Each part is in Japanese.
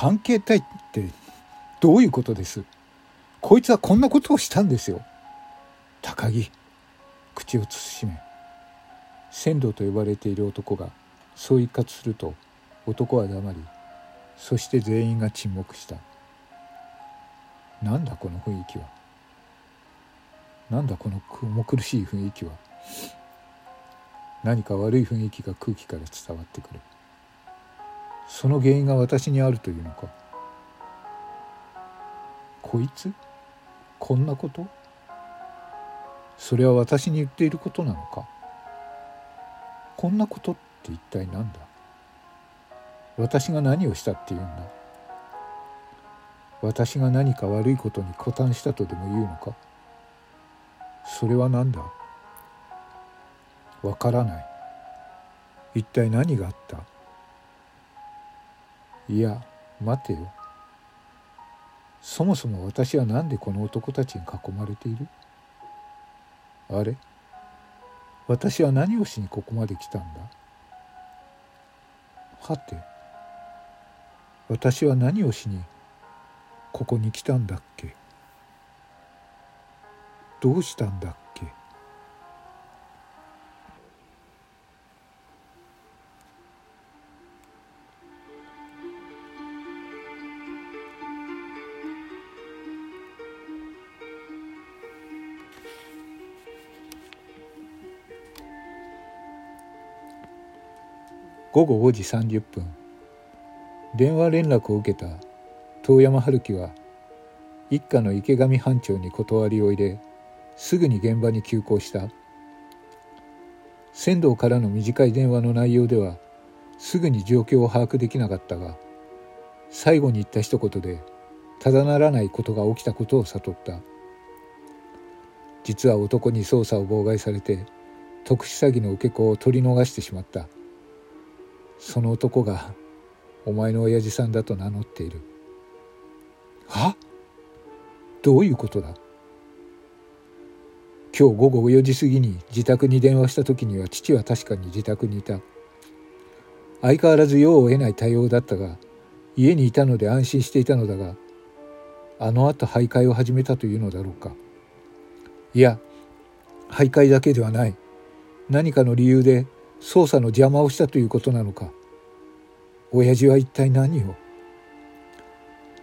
関係たいってどういうことです？こいつはこんなことをしたんですよ。高木口を慎め。仙道と呼ばれている男がそう一括すると男は黙りそして全員が沈黙した。なんだこの雰囲気は？なんだこの重苦しい雰囲気は？何か悪い雰囲気が空気から伝わってくる。その原因が私にあるというのか？こいつ？こんなこと？それは私に言っていることなのか？こんなことって一体何だ？私が何をしたっていうんだ？私が何か悪いことに加担したとでも言うのか？それは何だ？わからない。一体何があった？いや待てよ。そもそも私は何でこの男たちに囲まれている？あれ？私は何をしにここまで来たんだ？はて私は何をしにここに来たんだっけ？どうしたんだっけ？午後5時30分。電話連絡を受けた遠山春樹は一家の池上班長に断りを入れすぐに現場に急行した。仙道からの短い電話の内容ではすぐに状況を把握できなかったが最後に言った一言でただならないことが起きたことを悟った。実は男に捜査を妨害されて特殊詐欺の受け子を取り逃してしまった。その男がお前の親父さんだと名乗っている。は？どういうことだ？今日午後4時過ぎに自宅に電話した時には父は確かに自宅にいた。相変わらず用を得ない対応だったが家にいたので安心していたのだがあのあと徘徊を始めたというのだろうか。いや徘徊だけではない。何かの理由で捜査の邪魔をしたということなのか。親父は一体何を？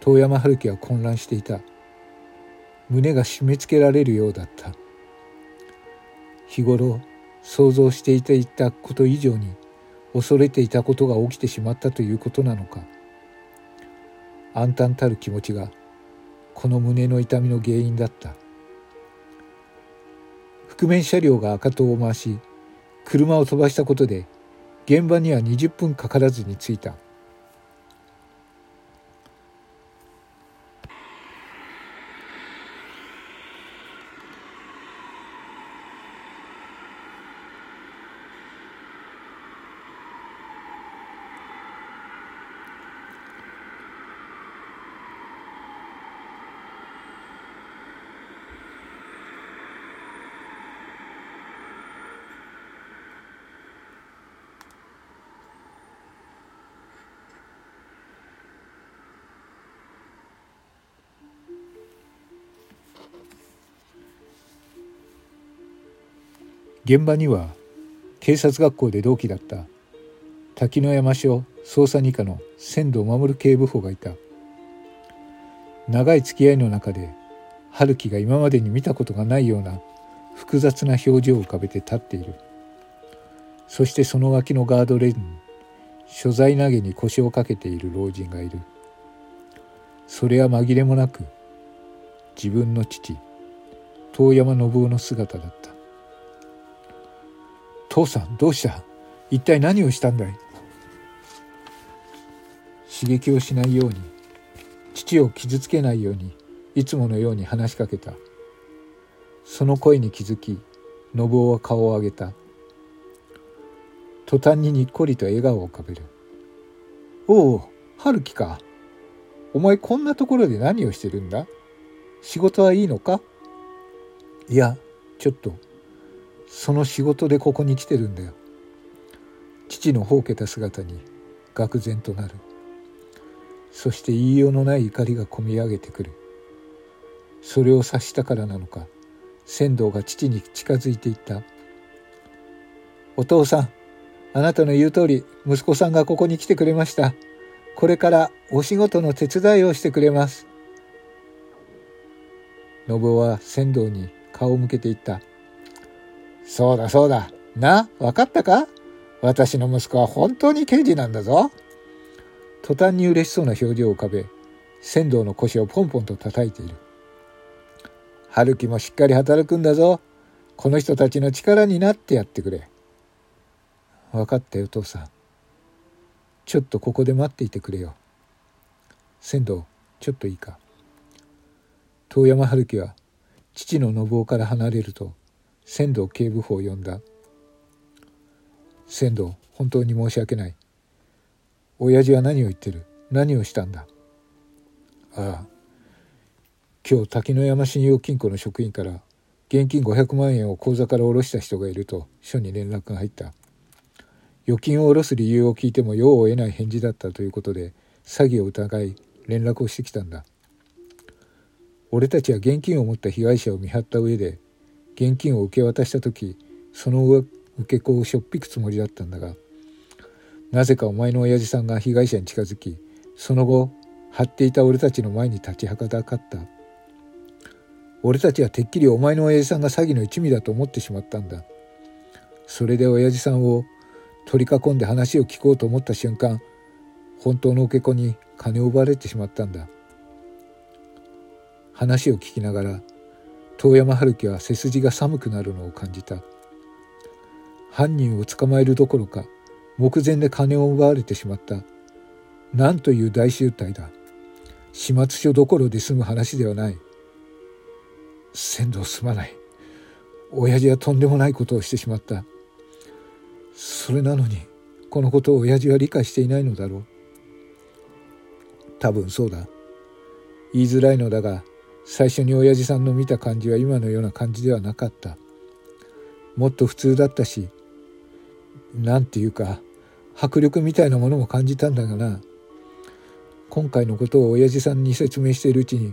遠山春樹は混乱していた。胸が締め付けられるようだった。日頃想像していていたこと以上に恐れていたことが起きてしまったということなのか。暗淡たる気持ちがこの胸の痛みの原因だった。覆面車両が赤灯を回し車を飛ばしたことで現場には20分かからずに着いた。現場には警察学校で同期だった。滝野山署捜査二課の仙道守警部補がいた。長い付き合いの中で春樹が今までに見たことがないような複雑な表情を浮かべて立っている。そしてその脇のガードレールに所在投げに腰をかけている老人がいる。それは紛れもなく自分の父遠山信夫の姿だった。父さんどうした？一体何をしたんだい？刺激をしないように父を傷つけないようにいつものように話しかけた。その声に気づき信夫は顔を上げた。途端ににっこりと笑顔を浮かべる。おお春樹か。お前こんなところで何をしてるんだ？仕事はいいのか？いやちょっとその仕事でここに来てるんだよ。父のほうけた姿に愕然となる。そして言いようのない怒りがこみ上げてくる。それを察したからなのか仙道が父に近づいていった「お父さんあなたの言う通り息子さんがここに来てくれました。これからお仕事の手伝いをしてくれます」信夫は仙道に顔を向けていった「そうだそうだ。な分かったか？私の息子は本当に刑事なんだぞ」途端に嬉しそうな表情を浮かべ仙道の腰をポンポンと叩いている。春樹もしっかり働くんだぞ。この人たちの力になってやってくれ。分かったよ父さん。ちょっとここで待っていてくれよ。仙道ちょっといいか？遠山春樹は父の信夫から離れると仙道警部補を呼んだ。仙道本当に申し訳ない。親父は何を言ってる？何をしたんだ？ああ。今日滝野山信用金庫の職員から現金500万円を口座から下ろした人がいると署に連絡が入った。預金を下ろす理由を聞いても用を得ない返事だったということで詐欺を疑い連絡をしてきたんだ。俺たちは現金を持った被害者を見張った上で現金を受け渡した時その受け子をしょっぴくつもりだったんだがなぜかお前の親父さんが被害者に近づきその後張っていた俺たちの前に立ちはだかった。俺たちはてっきりお前の親父さんが詐欺の一味だと思ってしまったんだ。それで親父さんを取り囲んで話を聞こうと思った瞬間本当の受け子に金を奪われてしまったんだ。話を聞きながら遠山春樹は背筋が寒くなるのを感じた犯人を捕まえるどころか目前で金を奪われてしまった。なんという大集大だ。始末書どころで済む話ではない。先導すまない。親父はとんでもないことをしてしまった。それなのに、このことを親父は理解していないのだろう。多分そうだ。言いづらいのだが、最初に親父さんの見た感じは今のような感じではなかった。もっと普通だったし、なんていうか、迫力みたいなものも感じたんだがな。今回のことを親父さんに説明しているうちに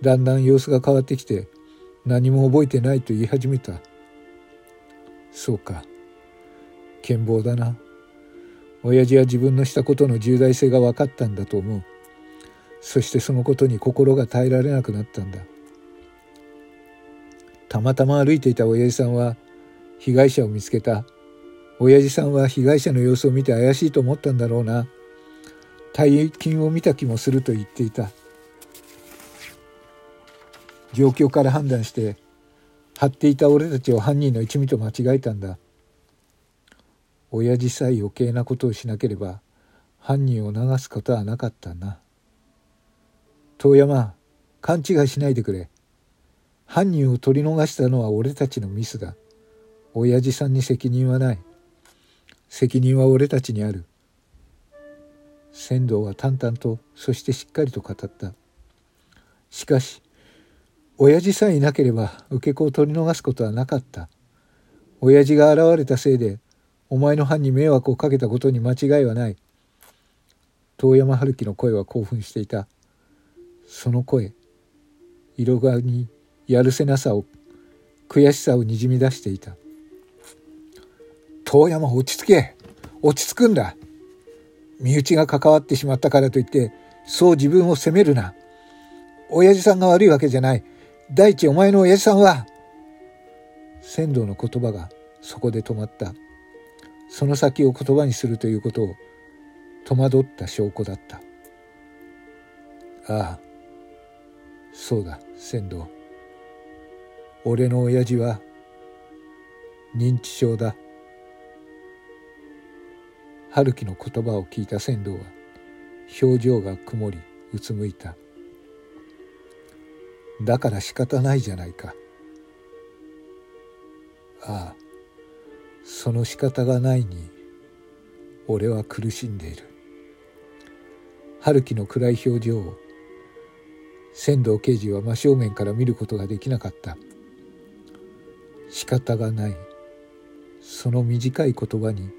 だんだん様子が変わってきて何も覚えてないと言い始めた。そうか。健忘だな。親父は自分のしたことの重大性が分かったんだと思う。そしてそのことに心が耐えられなくなったんだたまたま歩いていた親父さんは被害者を見つけた親父さんは被害者の様子を見て怪しいと思ったんだろうな。大金を見た気もすると言っていた。状況から判断して、張っていた俺たちを犯人の一味と間違えたんだ。親父さえ余計なことをしなければ、犯人を流すことはなかったな。遠山、勘違いしないでくれ。犯人を取り逃したのは俺たちのミスだ。親父さんに責任はない。責任は俺たちにある仙道は淡々とそしてしっかりと語ったしかし親父さえいなければ受け子を取り逃すことはなかった親父が現れたせいでお前の班に迷惑をかけたことに間違いはない遠山春樹の声は興奮していたその声色がにやるせなさを悔しさをにじみ出していた。遠山落ち着け。落ち着くんだ。身内が関わってしまったからといってそう自分を責めるな。親父さんが悪いわけじゃない。第一お前の親父さんは。仙道の言葉がそこで止まった。その先を言葉にするということを戸惑った証拠だった。ああそうだ仙道。俺の親父は認知症だ。春樹の言葉を聞いた船頭は表情が曇りうつむいた。だから仕方ないじゃないか。ああその仕方がないに俺は苦しんでいる。春樹の暗い表情を仙道刑事は真正面から見ることができなかった。仕方がない。その短い言葉に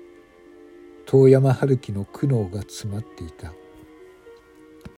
遠山春樹の苦悩が詰まっていた。